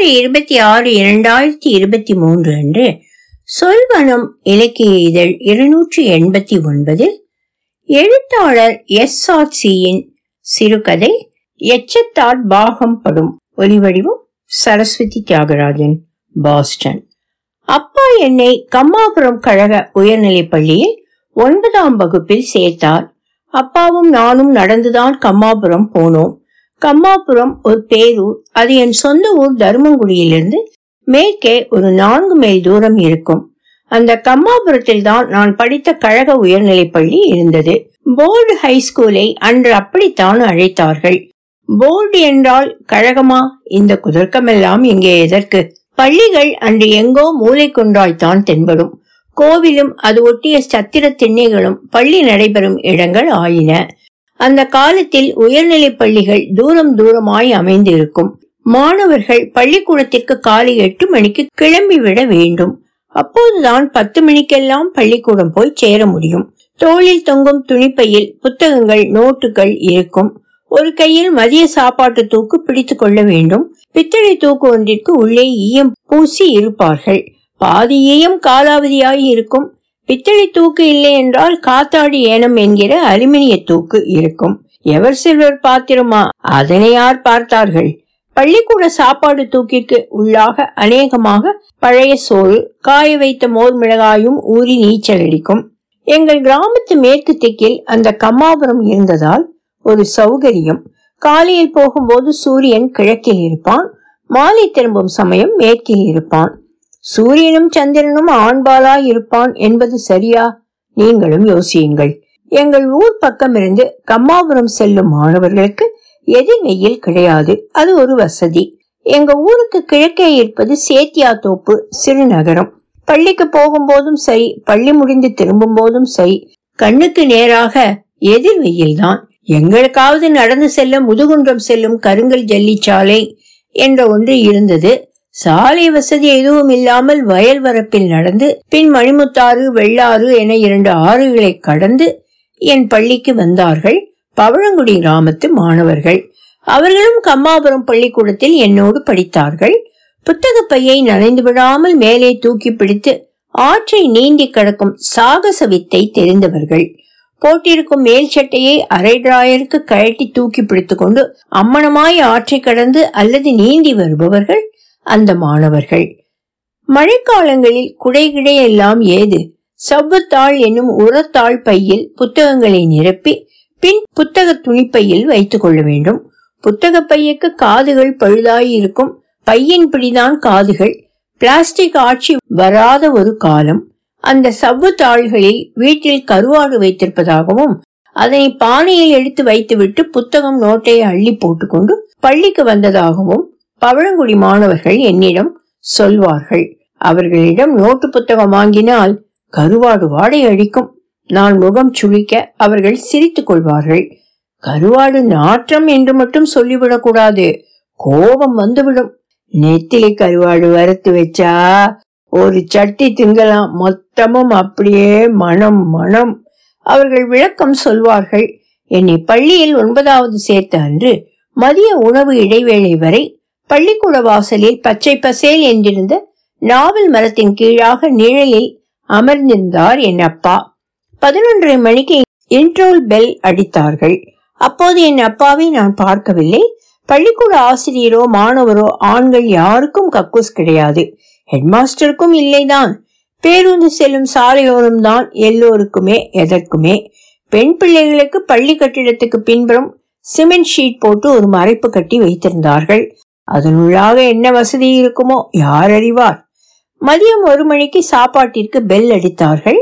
பிப்ரவரி இருபத்தி ஆறு இரண்டாயிரத்தி இருபத்தி மூன்று அன்று சொல்வனம் இலக்கிய இதழ் இருநூற்றி எண்பத்தி ஒன்பது எழுத்தாளர் எஸ் ஆர் சியின் சிறுகதை எச்சத்தால் பாகம் படும் ஒலிவடிவம் சரஸ்வதி தியாகராஜன் பாஸ்டன். அப்பா என்னை கம்மாபுரம் கழக உயர்நிலைப் பள்ளியில் ஒன்பதாம் வகுப்பில் சேர்த்தார். அப்பாவும் நானும் நடந்துதான் கம்மாபுரம் போனோம். கம்மாபுரம் ஒரு பேரூர் அது என் சொந்த ஊர் தருமங்குடியிலிருந்து மேற்கே ஒரு நான்கு மைல் தூரம் இருக்கும். அந்த கம்மாபுரத்தில் தான் நான் படித்த கழக உயர்நிலைப் பள்ளி இருந்தது. போர்டு ஹை ஸ்கூலை அன்று அப்படித்தான் அழைத்தார்கள். போர்டு என்றால் கழகமா? இந்த குதர்க்கமெல்லாம் இங்கே எதற்கு? பள்ளிகள் அன்று எங்கோ மூளை கொண்டால் தான் தென்படும். கோவிலும் அது ஒட்டிய சத்திர திண்ணைகளும் பள்ளி நடைபெறும் இடங்கள் ஆயின. அந்த காலத்தில் உயர்நிலை பள்ளிகள் தூரம் தூரமாய் அமைந்திருக்கும். மாணவர்கள் பள்ளிக்கூடத்திற்கு காலை எட்டு மணிக்கு கிளம்பி விட வேண்டும். அப்போதுதான் பத்து மணிக்கெல்லாம் பள்ளிக்கூடம் போய் சேர முடியும். தோளில் தொங்கும் துணிப்பையில் புத்தகங்கள் நோட்டுகள் இருக்கும். ஒரு கையில் மதிய சாப்பாட்டு தூக்கு பிடித்துக் கொள்ள வேண்டும். பித்தளை தூக்கு ஒன்றிற்கு உள்ளே ஈயம் பூசி இருப்பார்கள். பாதி ஈயம் காலாவதியாகி இருக்கும். பித்தளை தூக்கு இல்லை என்றால் காத்தாடி ஏனம் என்கிற அலுமினிய தூக்கு இருக்கும். எவர் சில்வர் பாத்திரமா? அதனை யார் பார்த்தார்கள்? பள்ளிக்கூட சாப்பாடு தூக்கிற்கு உள்ளாக அநேகமாக பழைய சோறு காய வைத்த மோர் மிளகாயும் ஊறி நீச்சல் அடிக்கும். எங்கள் கிராமத்து மேற்கு திக்கில் அந்த கம்மாபுரம் இருந்ததால் ஒரு சௌகரியம். காலையில் போகும்போது சூரியன் கிழக்கில் இருப்பான். மாலை திரும்பும் சமயம் மேற்கில் இருப்பான். சூரியனும் சந்திரனும் ஆண்பாலாய் இருப்பான் என்பது சரியா? நீங்களும் யோசியுங்கள். எங்கள் ஊர் பக்கம் இருந்து கம்மாபுரம் செல்லும் மாணவர்களுக்கு எதிர் வெயில் கிடையாது. அது ஒரு வசதி. எங்க ஊருக்கு கிழக்கே இருப்பது சேத்தியா தோப்பு சிறுநகரம். பள்ளிக்கு போகும்போதும் சரி பள்ளி முடிந்து திரும்பும் போதும் சரி கண்ணுக்கு நேராக எதிர் வெயில் தான் எங்களுக்காவது நடந்து செல்ல முதுகுன்றம் செல்லும் கருங்கல் ஜல்லிச்சாலை என்ற ஒன்று இருந்தது. சாலை வசதி எதுவும் இல்லாமல் வயல் வரப்பில் நடந்து பின் மணிமுத்தாறு வெள்ளாறு என இரண்டு ஆறுகளை கடந்து என் பள்ளிக்கு வந்தார்கள் பவழங்குடி கிராமத்து மாணவர்கள். அவர்களும் கம்மாபுரம் பள்ளிக்கூடத்தில் என்னோடு படித்தார்கள். புத்தக பையை நனைந்து விடாமல் மேலே தூக்கி பிடித்து ஆற்றை நீந்தி கடக்கும் சாகச வித்தை தெரிந்தவர்கள். போட்டிருக்கும் மேல் சட்டையை அரை டிராயருக்கு கழட்டி தூக்கி பிடித்துக் கொண்டு அம்மனமாய் ஆற்றை கடந்து அல்லது நீந்தி வருபவர்கள் அந்த மாணவர்கள். மழைக்காலங்களில் குடைகிடை எல்லாம் ஏது? சவ்வுத்தாள் என்னும் உரத்தாள் பையில் புத்தகங்களை நிரப்பி பின் புத்தக துணிப்பையில் வைத்துக் கொள்ள வேண்டும். புத்தக பையக்கு காதுகள் பழுதாயிருக்கும். பையின் பிடிதான் காதுகள். பிளாஸ்டிக் ஆட்சி வராத ஒரு காலம். அந்த சவ்வு தாள்களில் வீட்டில் கருவாடு வைத்திருப்பதாகவும் அதனை பானையில் எடுத்து வைத்துவிட்டு புத்தகம் நோட்டை அள்ளி போட்டுக்கொண்டு பள்ளிக்கு வந்ததாகவும் பவழங்குடி மாணவர்கள் என்னிடம் சொல்வார்கள். அவர்களிடம் நோட்டு புத்தகம் வாங்கினால் கருவாடு வாடை அடிக்கும் நான் முகம் சுழிக்க அவர்கள் சிரித்துக் கொள்வார்கள். கருவாடு நாற்றம் என்று மட்டும் சொல்லிவிடக்கூடாது கோபம் வந்துவிடும். நெத்திலி கருவாடு வறுத்து வச்சா ஒரு சட்டி திங்கலாம். மொத்தமும் அப்படியே மனம் மனம். அவர்கள் விளக்கம் சொல்வார்கள். என்னை பள்ளியில் ஒன்பதாவது சேர்த்த அன்று மதிய உணவு இடைவேளை வரை பள்ளிக்கூட வாசலில் பச்சை பசேல் என்றிருந்த நாவல் மரத்தின் கீழாக நிழலில் அமர்ந்திருந்தார் என் அப்பா. பதினொன்றரை மணிக்கு இன்ட்ரோல் பெல் அடித்தார்கள். அப்போது என் அப்பாவை நான் பார்க்கவில்லை. பள்ளிக்கூட ஆசிரியரோ மாணவரோ ஆண்கள் யாருக்கும் கக்கூஸ் கிடையாது. ஹெட்மாஸ்டருக்கும் இல்லைதான். பேருந்து செல்லும் சாலையோரம் தான் எல்லோருக்குமே எதற்குமே. பெண் பிள்ளைகளுக்கு பள்ளி கட்டிடத்துக்கு பின்புறம் சிமெண்ட் ஷீட் போட்டு ஒரு மறைப்பு கட்டி வைத்திருந்தார்கள். அதனுள்ளாக என்ன வசதி இருக்குமோ யார் அறிவார்? மதியம் ஒரு மணிக்கு சாப்பாட்டிற்கு பெல் அடித்தார்கள்.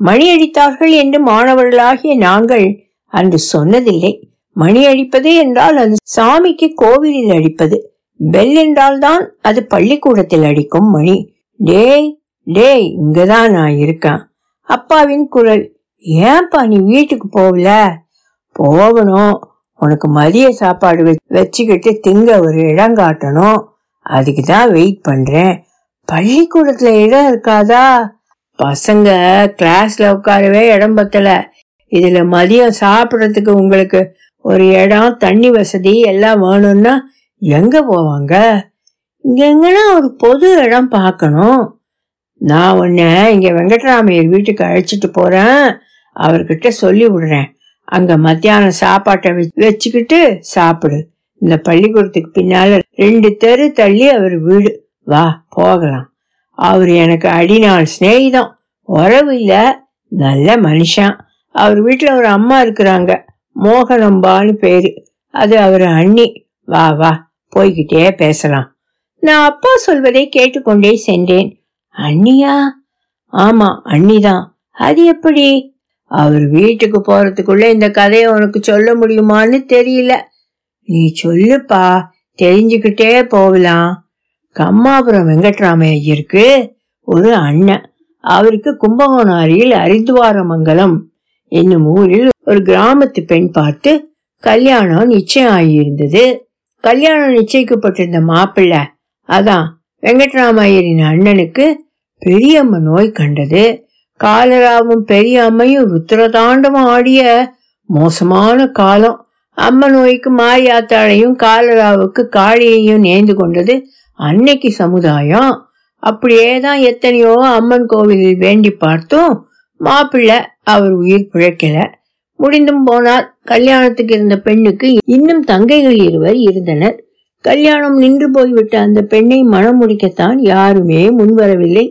மணி அடித்தார்கள் என்று மாணவர்களாகிய நாங்கள் அன்று சொன்னதில்லை. மணி அடிப்பது என்றால் அது சாமிக்கு கோவிலில் அடிப்பது. பெல் என்றால் தான் அது பள்ளிக்கூடத்தில் அடிக்கும் மணி. டேய் டேய் இங்கதான் நான் இருக்கேன். அப்பாவின் குரல் ஏன்பா நீ வீட்டுக்கு போகல? போகணும். உனக்கு மதிய சாப்பாடு வச்சுக்கிட்டு திங்க ஒரு இடம் காட்டணும். அதுக்கு தான் வெயிட் பண்றேன். பள்ளிக்கூடத்துல இடம் இருக்காதா? பசங்க கிளாஸ்ல உட்காரவே இடம் பத்தல. இதுல மதியம் சாப்பிடறதுக்கு உங்களுக்கு ஒரு இடம் தண்ணி வசதி எல்லாம் வேணும்னா எங்க போவாங்க? இங்க எங்கன்னா ஒரு பொது இடம் பார்க்கணும். நான் உன்னை இங்க வெங்கட்ராமையர் வீட்டுக்கு அழைச்சிட்டு போறேன். அவர்கிட்ட சொல்லி விடுறேன். அங்க மத்தியானம் சாப்பாட்டை வச்சுக்கிட்டு சாப்பிடு. இந்த பள்ளிக்கூடத்துக்கு பின்னால ரெண்டு தெரு தள்ளி அவர் வீடு. வா போகலாம். அவர் எனக்கு அடிநாள் சிநேகிதம். உறவு இல்ல. நல்ல மனுஷன். அவர் வீட்டுல ஒரு அம்மா இருக்கிறாங்க. மோகனம்பான்னு பேரு. அது அவர் அண்ணி. வா வா போய்கிட்டே பேசலாம். நான் அப்பா சொல்வதை கேட்டுக்கொண்டே சென்றேன். அண்ணியா? ஆமா அண்ணிதான். அது எப்படி? அவர் வீட்டுக்கு போறதுக்குள்ள இந்த கதையை உனக்கு சொல்ல முடியுமான்னு தெரியல. நீ சொல்லுப்பா தெரிஞ்சுக்கிட்டே போகலாம். கம்மாபுரம் வெங்கட்ராமைய ஐயருக்கு ஒரு அண்ணன். அவருக்கு கும்பகோணம் அருகில் ஹரித்வாரமங்கலம் என்னும் ஊரில் ஒரு கிராமத்து பெண் பார்த்து கல்யாணம் நிச்சயம் ஆகியிருந்தது கல்யாணம் நிச்சயிக்கப்பட்டிருந்த மாப்பிள்ளை. அதான் வெங்கட்ராமையரின் அண்ணனுக்கு பெரியம்ம நோய் கண்டது. காலராவும் பெரிய அம்மையும் ருத்ரதாண்டமும் ஆடிய மோசமான காலம். அம்ம நோய்க்கு மாரியாத்தாளையும் காலராவுக்கு காளியையும் நேர்ந்து கொண்டது அன்னைக்கு சமுதாயம். அப்படியே தான் எத்தனையோ அம்மன் கோவிலில் வேண்டி பார்த்தோம் மாப்பிள்ளை அவர் உயிர் பிழைக்கல. முடிந்தும் போனால் கல்யாணத்துக்கு இருந்த பெண்ணுக்கு இன்னும் தங்கைகள் இருவர் இருந்தனர். கல்யாணம் நின்று போய்விட்ட அந்த பெண்ணை மனம் முடிக்கத்தான் யாருமே முன்வரவில்லை.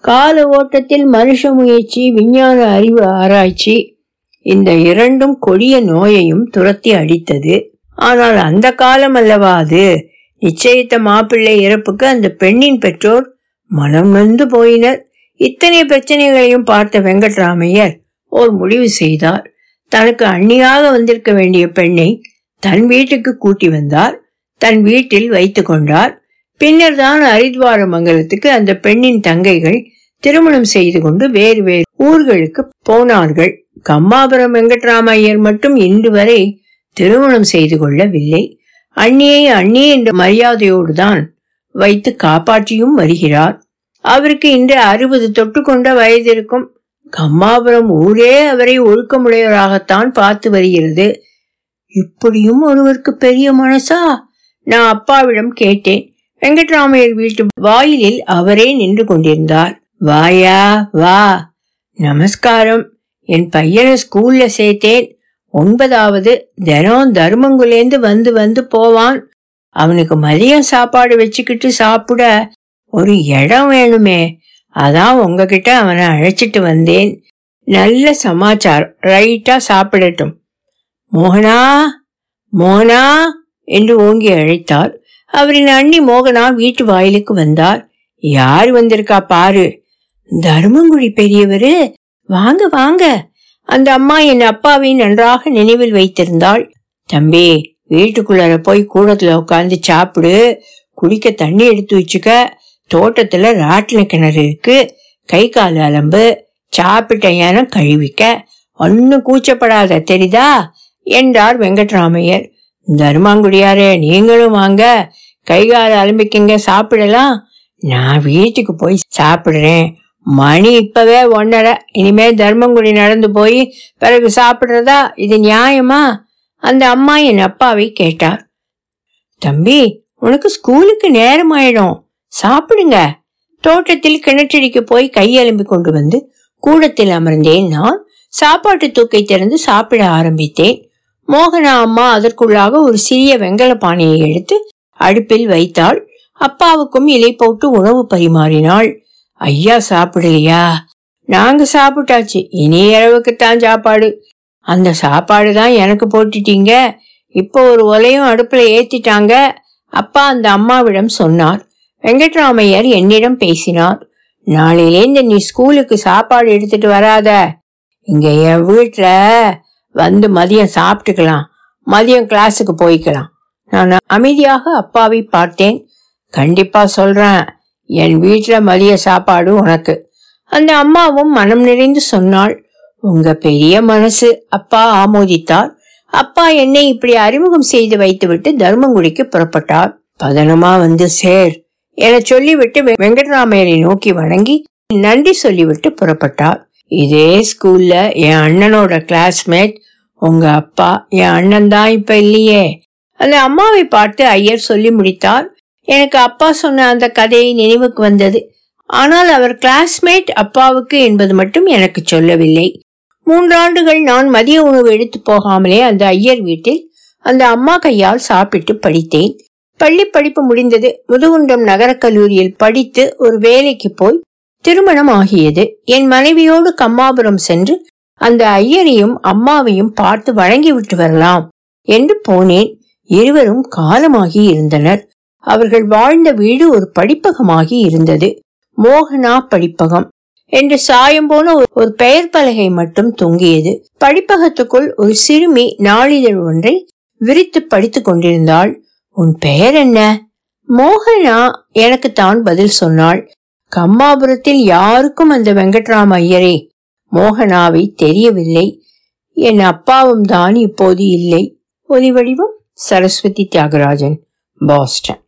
கால ஓட்டத்தில் மனுஷ முயற்சி விஞ்ஞான அறிவு ஆராய்ச்சி இந்த இரண்டும் கொடிய நோயையும் துரத்தி அடித்தது. ஆனால் அந்த காலம் அல்லவா அது? நிச்சயித்த மாப்பிள்ளை இறப்புக்கு அந்த பெண்ணின் பெற்றோர் மனம் நொந்து போயினர். இத்தனை பிரச்சனைகளையும் பார்த்த வெங்கட்ராமையர் ஓர் முடிவு செய்தார். தனக்கு அண்ணியாக வந்திருக்க வேண்டிய பெண்ணை தன் வீட்டுக்கு கூட்டி வந்தார். தன் வீட்டில் வைத்து கொண்டார். பின்னர் தான் ஹரித்வார மங்கலத்துக்கு அந்த பெண்ணின் தங்கைகள் திருமணம் செய்து கொண்டு வேறு வேறு ஊர்களுக்கு போனார்கள். கம்மாபுரம் வெங்கட்ராமையர் மட்டும் இன்று வரை திருமணம் செய்து கொள்ளவில்லை. அண்ணியை அண்ணி என்ற மரியாதையோடு தான் வைத்து காப்பாற்றியும் வருகிறார். அவருக்கு இன்று அறுபது தொட்டு கொண்ட வயது இருக்கும். கம்மாபுரம் ஊரே அவரை ஒழுக்கமுடையவராகத்தான் பார்த்து வருகிறது. இப்படியும் ஒருவருக்கு பெரிய மனசா? நான் அப்பாவிடம் கேட்டேன். வெங்கட்ராமையர் வீட்டு வாயிலில் அவரே நின்று கொண்டிருந்தார். வாயா வா. நமஸ்காரம். என் பையனை ஸ்கூல்ல சேர்த்தேன். ஒன்பதாவது தினம் தர்மங்குலேந்து வந்து வந்து போவான். அவனுக்கு மதியம் சாப்பாடு வச்சுக்கிட்டு சாப்பிட ஒரு இடம் வேணுமே. அதான் உங்ககிட்ட அவனை அழைச்சிட்டு வந்தேன். நல்ல சமாச்சாரம். ரைட்டா சாப்பிடட்டும். மோகனா மோனா என்று ஓங்கி அழைத்தார் அவரின் அண்ணி மோகனா வீட்டு வாயிலுக்கு வந்தார். யார் வந்திருக்கா பாரு. தர்மங்குடி பெரியவரு. வாங்க வாங்க. அந்த அம்மா என் அப்பாவை நன்றாக நினைவில் வைத்திருந்தாள். தம்பி வீட்டுக்குள்ளார போய் கூடத்துல உட்காந்து சாப்பிடு. குடிக்க தண்ணி எடுத்து வச்சுக்க. தோட்டத்துல ராட்டின கிணறு இருக்கு. கை கால் அலம்பு. சாப்பிட்ட ஏனம் கழுவிக்க. ஒன்னும் கூச்சப்படாத தெரியுதா? என்றார் வெங்கட்ராமையர். தருமாங்குடியாரே நீங்களும் வாங்க. கை கால் அலம்பிக்கங்க சாப்பிடலாம். நான் வீட்டுக்கு போய் சாப்பிடுறேன். மணி இப்பவே ஒன்னரை. இனிமே தர்மங்குடி நடந்து போய் பிறகு சாப்பிடுறதா? இது நியாயமா? அந்த அம்மா என் அப்பாவை கேட்டார். தம்பி உனக்கு ஸ்கூலுக்கு நேரம் ஆயிடும் சாப்பிடுங்க. தோட்டத்தில் கிணற்றடிக்கு போய் கையெலும்பி கொண்டு வந்து கூடத்தில் அமர்ந்தேன். நான் சாப்பாட்டு தூக்கை திறந்து சாப்பிட ஆரம்பித்தேன். மோகனா அம்மா அதற்குள்ளாக ஒரு சிறிய வெங்கல பானையை எடுத்து அடுப்பில் வைத்தாள். அப்பாவுக்கும் இலை போட்டு உணவு பரிமாறினாள். ஐயா சாப்பிடலையா? நாங்க சாப்பிட்டாச்சு. இனி இரவுக்குத்தான் சாப்பாடு. அந்த சாப்பாடு தான் எனக்கு போட்டுட்டீங்க. இப்போ ஒரு ஒலையும் அடுப்புல ஏத்திட்டாங்க. அப்பா அந்த அம்மாவிடம் சொன்னார். வெங்கட்ராமையர் என்னிடம் பேசினார். நாளையிலேந்து நீ ஸ்கூலுக்கு சாப்பாடு எடுத்துட்டு வராத. இங்க என் வீட்டில் வந்து மதியம் சாப்பிட்டுக்கலாம். மதியம் கிளாஸுக்கு போய்க்கலாம். நான் அமைதியாக அப்பாவை பார்த்தேன். கண்டிப்பா சொல்றேன். என் வீட்டில் மதிய சாப்பாடு உனக்கு. அந்த அம்மாவும் மனம் நிறைந்து சொன்னாள். உங்க பெரிய மனசு அப்பா ஆமோதித்தார். அப்பா என்னை இப்படி அறிமுகம் செய்து வைத்துவிட்டு தர்மங்குடிக்கு புறப்பட்டார். பதனமா வந்து சேர் என சொல்லிவிட்டு வெங்கட்ராமையரை நோக்கி வணங்கி நன்றி சொல்லிவிட்டு புறப்பட்டார். இதே ஸ்கூல்ல என் அண்ணனோட கிளாஸ்மேட் உங்க அப்பா என் அண்ணன் தான் இப்ப இல்லையே. அந்த அம்மாவை பார்த்து ஐயர் சொல்லி முடித்தார். எனக்கு அப்பா சொன்ன அந்த கதையை நினைவுக்கு வந்தது. ஆனால் அவர் கிளாஸ்மேட் அப்பாவுக்கு என்பது மட்டும் எனக்கு சொல்லவில்லை. மூன்றாண்டுகள் நான் மதிய உணவு எடுத்து போகாமலே அந்த ஐயர் வீட்டில் அந்த அம்மா கையால் சாப்பிட்டு படித்தேன். பள்ளி படிப்பு முடிந்தது. முதுகுண்டம் நகரக் கல்லூரியில் படித்து ஒரு வேலைக்கு போய் திருமணம் ஆகியது என் மனைவியோடு கம்மாபுரம் சென்று அந்த ஐயரையும் அம்மாவையும் பார்த்து வழங்கிவிட்டு வரலாம் என்று போனேன். இருவரும் காலமாகி இருந்தனர். அவர்கள் வாழ்ந்த வீடு ஒரு படிப்பகமாகி இருந்தது. மோகனா படிப்பகம் என்று சாயம் போன ஒரு- பெயர் பலகை மட்டும் தொங்கியது. படிப்பகத்துக்குள் ஒரு சிறுமி நாளிதழ் ஒன்றை விரித்து படித்துக் கொண்டிருந்தாள். உன் பெயர் என்ன? மோகனா எனக்கு தான் பதில் சொன்னாள். கம்மாபுரத்தில் யாருக்கும் அந்த வெங்கட்ராம ஐயரே மோகனாவை தெரியவில்லை. என் அப்பாவும் தான் இப்போது இல்லை. ஒலி வடிவம் சரஸ்வதி தியாகராஜன் பாஸ்டன்.